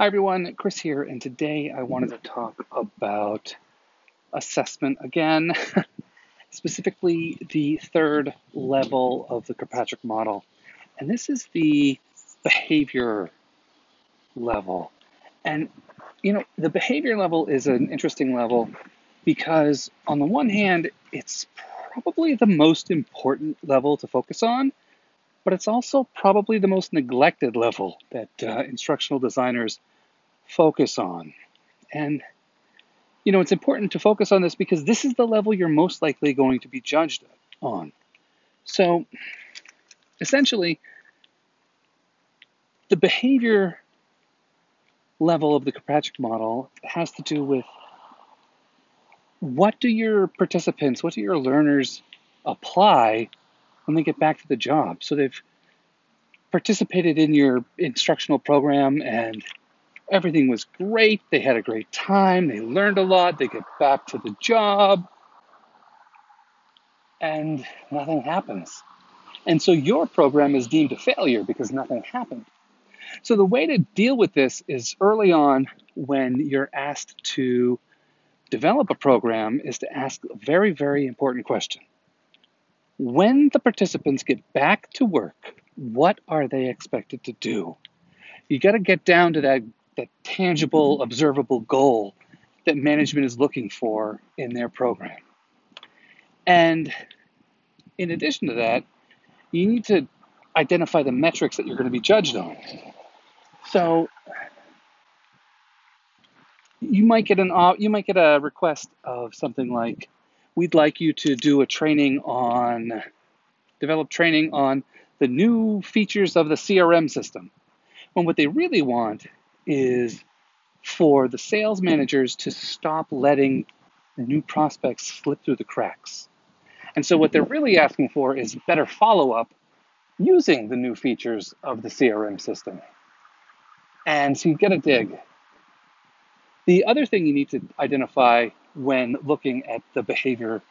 Hi everyone, Chris here, and today I wanted to talk about assessment again, specifically the third level of the Kirkpatrick model. And this is the behavior level. And you know, the behavior level is an interesting level because, on the one hand, it's probably the most important level to focus on, but it's also probably the most neglected level that uh, instructional designers focus on. And, you know, it's important to focus on this because this is the level you're most likely going to be judged on. So, essentially, the behavior level of the Kirkpatrick model has to do with what do your participants, what do your learners apply when they get back to the job? So they've participated in your instructional program and everything was great. They had a great time. They learned a lot. They get back to the job and nothing happens. And so your program is deemed a failure because nothing happened. So the way to deal with this is early on when you're asked to develop a program is to ask a very, very important question. When the participants get back to work, what are they expected to do? You got to get down to that, that tangible, observable goal that management is looking for in their program. And in addition to that, you need to identify the metrics that you're going to be judged on. So you might get an you might get a request of something like we'd like you to do a training on develop training on the new features of the CRM system. When what they really want is for the sales managers to stop letting new prospects slip through the cracks. And so what they're really asking for is better follow-up using the new features of the CRM system. And so you get a dig. The other thing you need to identify when looking at the behavior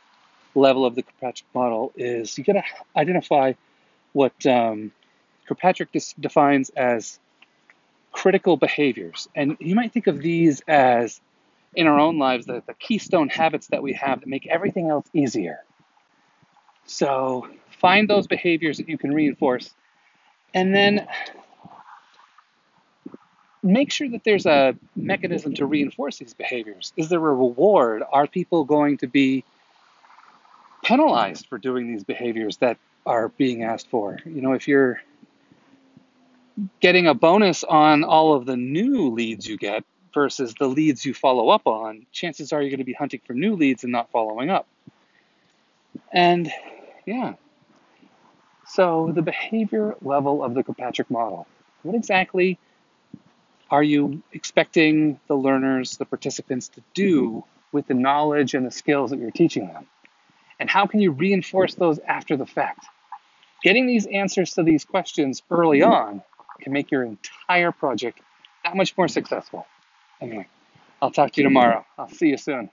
level of the Kirkpatrick model is you got to identify what um, Kirkpatrick defines as critical behaviors. And you might think of these as, in our own lives, the, the keystone habits that we have that make everything else easier. So find those behaviors that you can reinforce and then make sure that there's a mechanism to reinforce these behaviors. Is there a reward? Are people going to be penalized for doing these behaviors that are being asked for? You know, if you're getting a bonus on all of the new leads you get versus the leads you follow up on, chances are you're going to be hunting for new leads and not following up. And yeah. So the behavior level of the Kirkpatrick model. What exactly are you expecting the learners, the participants to do mm-hmm. with the knowledge and the skills that you're teaching them? And how can you reinforce those after the fact? Getting these answers to these questions early mm-hmm. on can make your entire project that much more successful. Anyway, I'll talk to you mm-hmm. tomorrow. I'll see you soon.